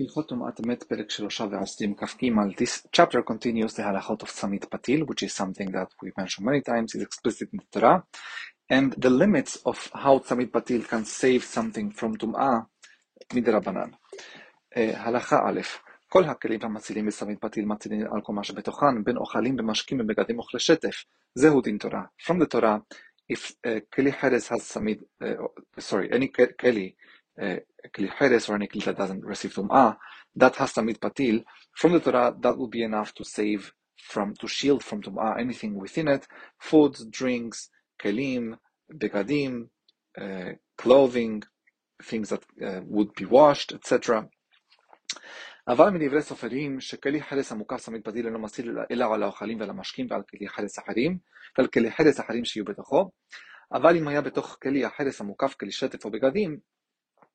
הלכות טומאת המת, פרק שלושה ועשרים כ"ג. This chapter continues the halachot of Tzamit Patil, which is something that we mentioned many times, is explicit in the Torah, and the limits of how Tzamit Patil can save something from טומאה מדרבנן. הלכה א', כל הכלים המצילים בצמית פתיל מצילים על כל מה שבתוכן, בין אוכלים במשקים ובגדים אוכלי שטף. זהו דין תורה. From the Torah, if uh, כלי חרס has צמית, uh, sorry, any כלי kli cheres or any kli that doesn't receive tum'ah, that has tzamid patil. From the Torah, that would be enough to save from, to shield from tum'ah anything within it, food, drinks, kelim, begadim, uh, clothing, things that uh, would be washed, etc. אבל מדברי סופרים שכלי חרס המוקף סמיד פתיל אינו מסיר אלא על האוכלים ועל המשקים ועל כלי חרס אחרים, ועל כלי חרס אחרים שיהיו בתוכו. אבל אם היה בתוך כלי החרס המוקף כלי שטף או בגדים,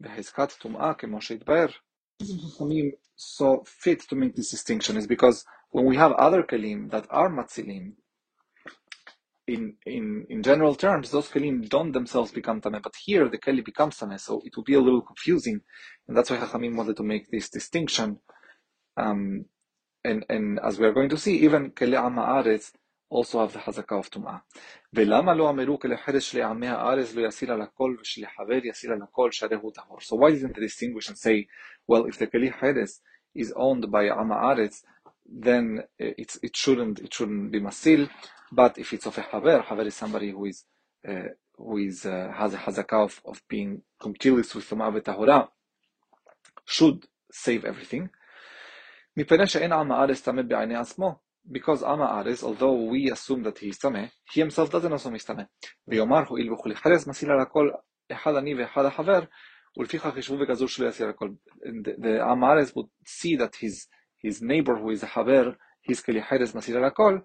בחזקת טומאה כמו שהתבאר. חכמים so fit to make this distinction is because when we have other kelim that are matzilim, in, in, in general terms, those kelim don't themselves become tameh, but here the keli becomes tameh, so it will be a little confusing, and that's why Chachamim wanted to make this distinction. Um, and, and as we are going to see, even keli ha'aretz also have the hazakah of tum'ah. ולמה לא אמרו כלחרש לעמי הארץ לא יסיל על הכל ושלחבר יסיל על הכל שהרי הוא טהור. So why didn't they distinguish and say, well, if the keli חרס is owned by עם הארץ, then it's, it shouldn't it shouldn't be masil. But if it's of a haver, haver is somebody who is uh, who is uh, has a hazakah of, of being punctilious with tum'ah v'tahora, should save everything. מפני שאין עם הארץ טמא בעיני עצמו, because Ama Ares, although we assume that he is Tameh, he himself doesn't assume he's Tameh. ויאמר הואיל וכולי חרס מסיל על הכל אחד אני ואחד החבר, ולפיכך ישבו וגזרו שלא יסיל על הכל. The Am Ares would see that his, his neighbor who is a חבר, he's כלי חרס מסיל על הכל,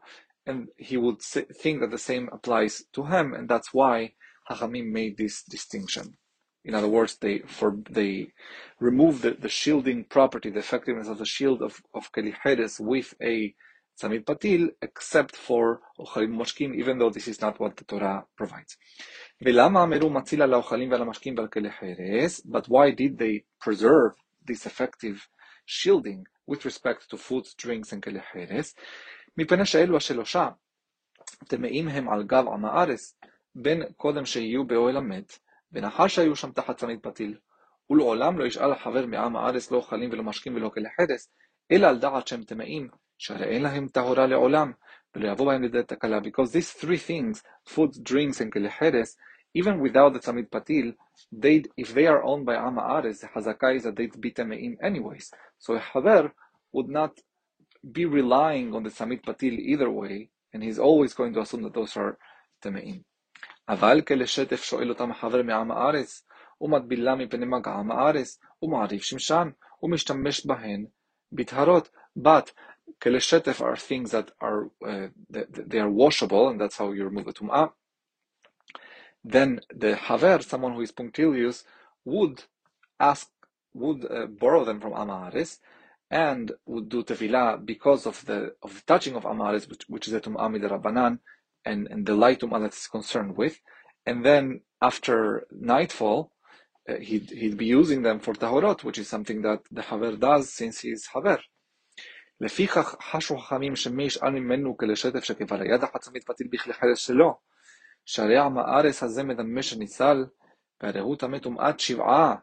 and he would think that the same applies to him, and that's why Hachamim made this distinction. In other words, they for they remove the, the shielding property, the effectiveness of the shield of, of Keli with a Tzamid Patil, except for Ochalim Moshkim, even though this is not what the Torah provides. ולמה אמרו מציל על האוכלים ועל המשקים ועל כלי חרס? But why did they preserve this effective shielding with respect to foods, drinks and כלי חרס? מפני שאלו השלושה טמאים הם על גב עם הארץ, בין קודם שיהיו באוהל המת, אחר שהיו שם תחת צמיד פתיל, ולעולם לא ישאל החבר מעם הארץ לא אוכלים ולא משקים ולא כלי חרס, אלא על דעת שהם טמאים Because these three things, food, drinks, and kelecheres, even without the Tzamid Patil, they, if they are owned by Ama Ares, the Hazakah is that they'd be Tameim anyways. So a Haver would not be relying on the Tzamid Patil either way, and he's always going to assume that those are Tameim. אבל כלשטף שואל אותם חבר מעם הארץ, ומטבילה מפני מגע עם הארץ, ומעריב שמשן, ומשתמש בהן בטהרות. But Keleshetef are things that are uh, they, they, are washable, and that's how you remove the tum'ah. Then the haver, someone who is punctilious, would ask, would uh, borrow them from Amaris, and would do tevilah because of the of the touching of Amaris, which, which is a tum'ah midrabanan, and and the light tum'ah that is concerned with. And then after nightfall, uh, he'd, he'd be using them for tahorot, which is something that the haver does since he's haver. לפיכך חשו חכמים שמי ישאל ממנו כלשטף היד החצמית פתיל בכלי חרס שלו, שהרי עם הארץ הזה מדמה שניצל, והרי הוא טמא טומאת שבעה,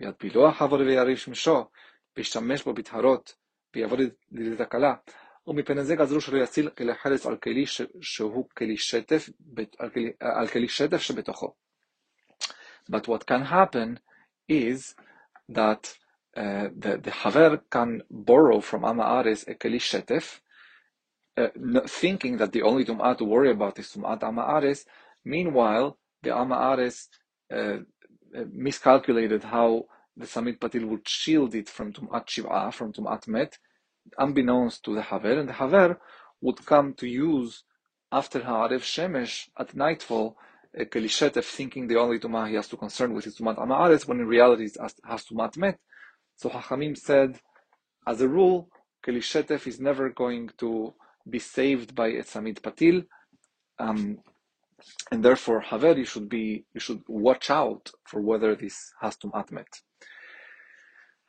וידפילו החבור ויריב שמשו, וישתמש בו בטהרות, ויעבוד לידי תקלה. ומפני זה גזרו שלא יציל כלי חרס על כלי שהוא כלי שטף, על כלי שטף שבתוכו. But what can happen is that uh, the, the Haver can borrow from Ama Ares a Keli Shetef, uh, thinking that the only Tum'ah to worry about is Tum'at Ama. Meanwhile, the Ama uh, uh, miscalculated how the Samit Patil would shield it from Tum'at Shiv'ah, from Tum'at Met, unbeknownst to the Haver, and the Haver would come to use after Ha'arev Shemesh at nightfall, Kelishetef, thinking the only Tumah he has to concern with is Tumat Ama'aretz, when in reality it has Tumat Met. So Hachamim said, as a rule, Kelishetef is never going to be saved by Samit Patil, um, and therefore Haver, you should be, you should watch out for whether this has to Met.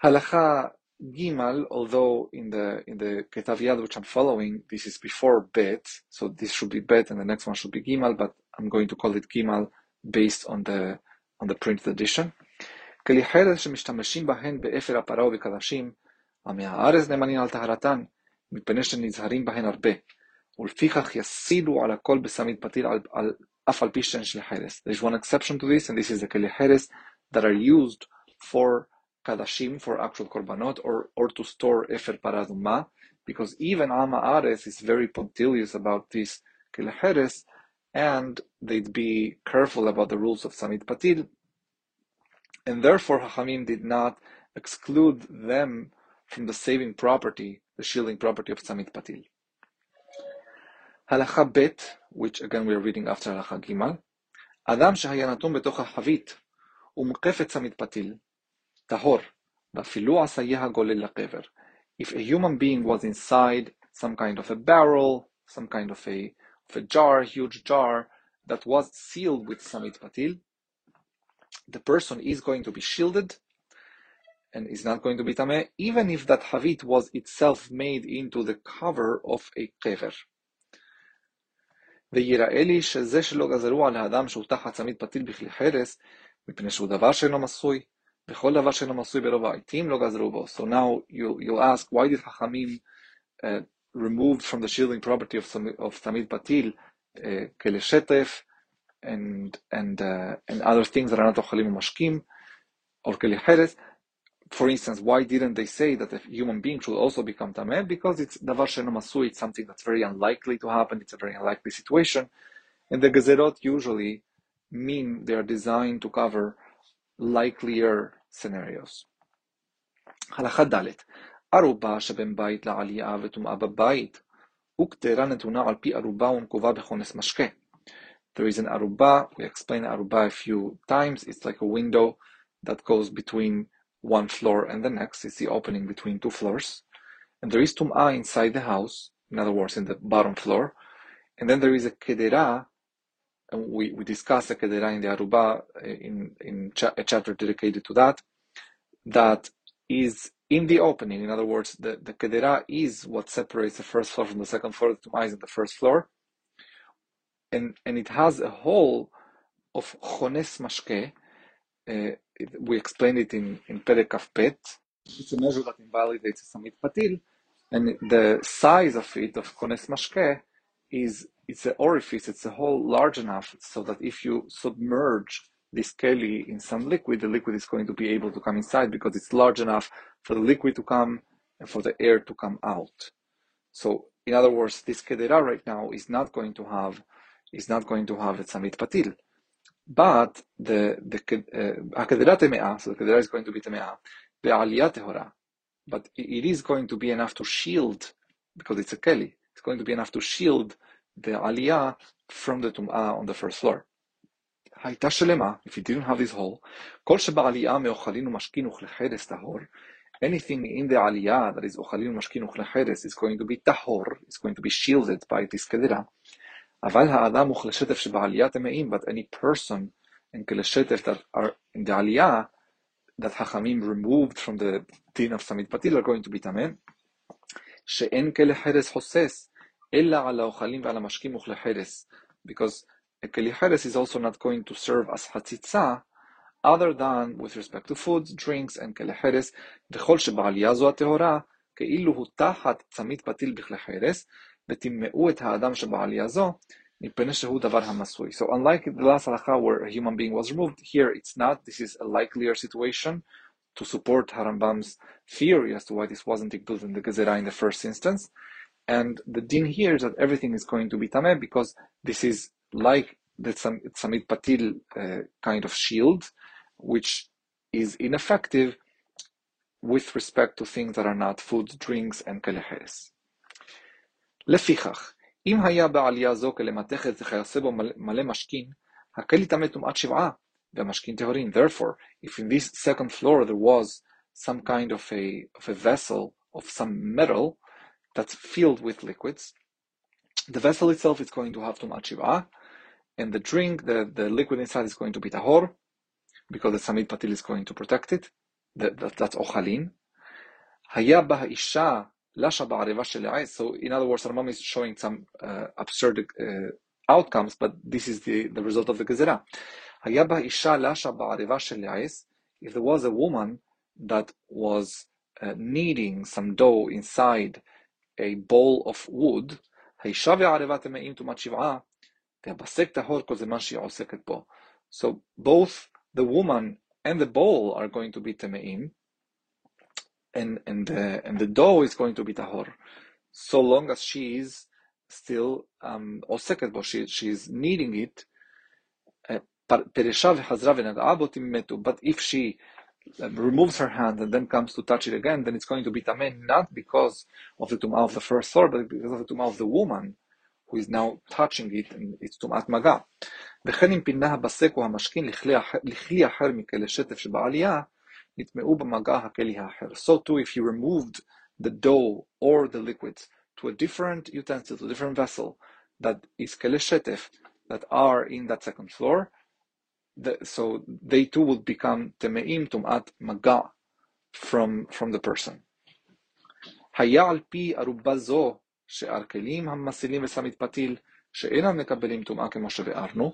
Halacha Gimal, although in the in the Ketav Yad which I'm following, this is before Bet, so this should be Bet and the next one should be Gimal, but I'm going to call it Gimal based on the on the printed edition. כלי חרס שמשתמשים בהן באפר הפרה ובקדשים, עמי הארץ נאמנים על טהרתן, מפני שנזהרים בהן הרבה, ולפיכך יסילו על הכל בסמית פתיל על, על, אף על פי שהן של חרס. There is one exception to this, and this is the כלי חרס that are used for kadashim for actual korbanot or, or to store efer paraduma, because even Ama Ares is very punctilious about this keleheres, and they'd be careful about the rules of Samit Patil, and therefore Hachamim did not exclude them from the saving property, the shielding property of Samit Patil. Halacha Bet, which again we are reading after Halacha Gimal, אדם שהיה נתון בתוך החבית ומוקפת צמית פתיל, tahor, ואפילו עשיה הגולל לקבר. If a human being was inside some kind of a barrel, some kind of a, of a jar, huge jar, that was sealed with samit patil, the person is going to be shielded and is not going to be tameh, even if that havit was itself made into the cover of a kever. ויראה לי שזה שלא גזרו על האדם שהוא תחת צמית פתיל בכלי חרס, מפני שהוא דבר שאינו מסוי, so now you, you'll ask, why did Hachamim uh, remove from the shielding property of, of Tamid Patil uh, Keleshetef and, and, uh, and other things that are not Ochalim Mashkim or Kelecheres? For instance, why didn't they say that a human being should also become Tameh? Because it's Davar Sheno Masui, it's something that's very unlikely to happen, it's a very unlikely situation. And the Gezerot usually mean they are designed to cover likelier scenarios. הלכה ד' ערובה שבין בית לעלייה וטומאה בבית וקטרה נתונה על פי ערובה ונקובה בכונס משקה. There is an aruba, we explained aruba a few times, it's like a window that goes between one floor and the next, it's the opening between two floors. And there is tum'ah inside the house, in other words, in the bottom floor. And then there is a kedera, and we, we discussed the kedera in the aruba uh, in, in cha- a chapter dedicated to that, that is in the opening. In other words, the, the kedera is what separates the first floor from the second floor. The tumah is in the first floor. And, and it has a hole of chones mashke. Uh, we explained it in, in Perek Pet. It's a measure that invalidates a samit patil. And the size of it, of chones mashke, is it's an orifice, it's a hole large enough so that if you submerge this keli in some liquid, the liquid is going to be able to come inside because it's large enough for the liquid to come and for the air to come out. So, in other words, this kedera right now is not going to have is not going to have a tzamit patil, but the the uh, kedera temea, so the kedera is going to be temea, be'aliyah tehora, but it is going to be enough to shield because it's a keli. It's going to be enough to shield the aliyah from the tum'ah on the first floor. הייתה שלמה, if you didn't have this hole, כל שבעלייה מאוכלין ומשכין וכלי טהור, anything in the aliyah that is אוכלין ומשכין וכלי is going to be טהור, is going to be shielded by this קדרה. אבל האדם וכלי שטף שבעלייה טמאים, but any person and כלי שטף that are in the aliyah, that חכמים removed from the din of סמית פתיל are going to be טמא, שאין כלי חרס חוסס, אלא על האוכלים ועל המשקים וכלי because a kelicheres is also not going to serve as hatzitza, other than with respect to foods, drinks, and kelicheres, וכל שבעלייה זו הטהורה, כאילו הוא תחת צמית פתיל בכלי חרס, וטימאו את האדם שבעלייה זו, מפני שהוא דבר המסוי. So unlike the last halacha where a human being was removed, here it's not. This is a likelier situation to support Harambam's theory as to why this wasn't included in the Gezerah in the first instance. And the din here is that everything is going to be tameh because this is like the Samit Patil uh, kind of shield, which is ineffective with respect to things that are not food, drinks, and כלי חרס. לפיכך, אם היה בעלייה זו כלמתכת וכיוצא בו מלא משכין, הכלי טמא טומאת שבעה, והמשכין טהורין. Therefore, if in this second floor there was some kind of a, of a vessel of some metal that's filled with liquids, the vessel itself is going to have tumat shiv'ah, and the drink, the, the liquid inside is going to be tahor, because the samid patil is going to protect it. That, that, that's ochalin. היה בה so, in other words, Harambam is showing some uh, absurd uh, outcomes, but this is the, the result of the Gezerah. If there was a woman that was uh, kneading some dough inside a bowl of wood, so both the woman and the bowl are going to be temeim, and and the and the dough is going to be tahor, so long as she is still um oseket bo, she she's kneading it. Uh, but if she um, removes her hand and then comes to touch it again, then it's going to be tamen not because of the tumah of the first sword, but because of the tumah of the woman who is now touching it, and it's tumat maga. וכן אם פינה הבסק או המשכין לכלי אחר מכלי שטף שבעלייה, נטמעו במגע הכלי האחר. So too, if you removed the dough or the liquids to a different utensil, to a different vessel, that is כלי שטף, that are in that second floor, the, so they too would become טמאים, טומאת מגע, from, from the person. היה על פי ערובה זו שאר כלים המסילים וסמית פתיל שאינם מקבלים טומאה כמו שביארנו,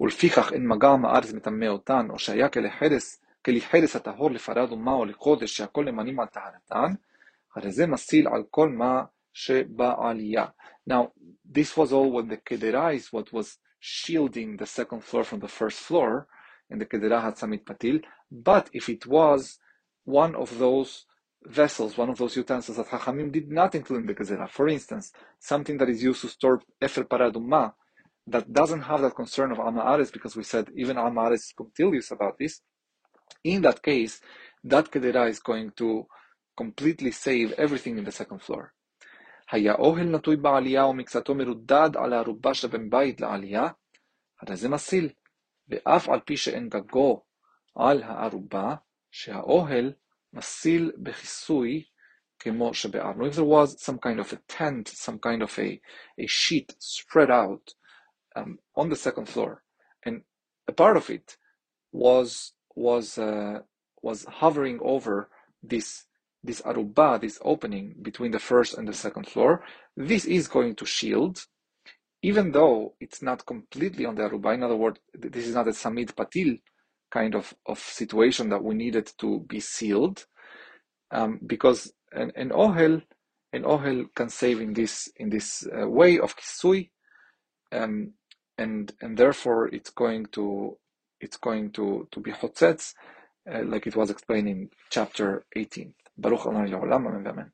ולפיכך אין מגע מארץ מטמא אותן, או שהיה כלי חרס, כלי חרס הטהור לפרד ומה או לקודש, שהכל נאמנים על טהרתן, הרי זה מסיל על כל מה שבעלייה. Now, this was all when the kedera is what was shielding the second floor from the first floor, and the kedera had samit patil, but if it was one of those vessels, one of those utensils that Hachamim did not include in the Gezerah. For instance, something that is used to store Efer Paradumma, that doesn't have that concern of Ama'ares, because we said even Ama'ares is punctilious about this. In that case, that Kedera is going to completely save everything in the second floor. היה אוהל נטוי בעלייה ומקצתו מרודד על הערובה שבין בית לעלייה, הרי זה מסיל, ואף על פי שאין גגו על הערובה, שהאוהל מסיל בכיסוי כמו שבארנו. If there was some kind of a tent, some kind of a, a sheet spread out um, on the second floor, and a part of it was was uh, was hovering over this this aruba, this opening between the first and the second floor. This is going to shield, even though it's not completely on the aruba. In other words, this is not a samid patil kind of, of situation that we needed to be sealed, um, because an, an ohel an ohel can save in this in this uh, way of kisui, um, and and therefore it's going to it's going to to be hotzetz, uh, like it was explained in chapter 18. Baruch Amen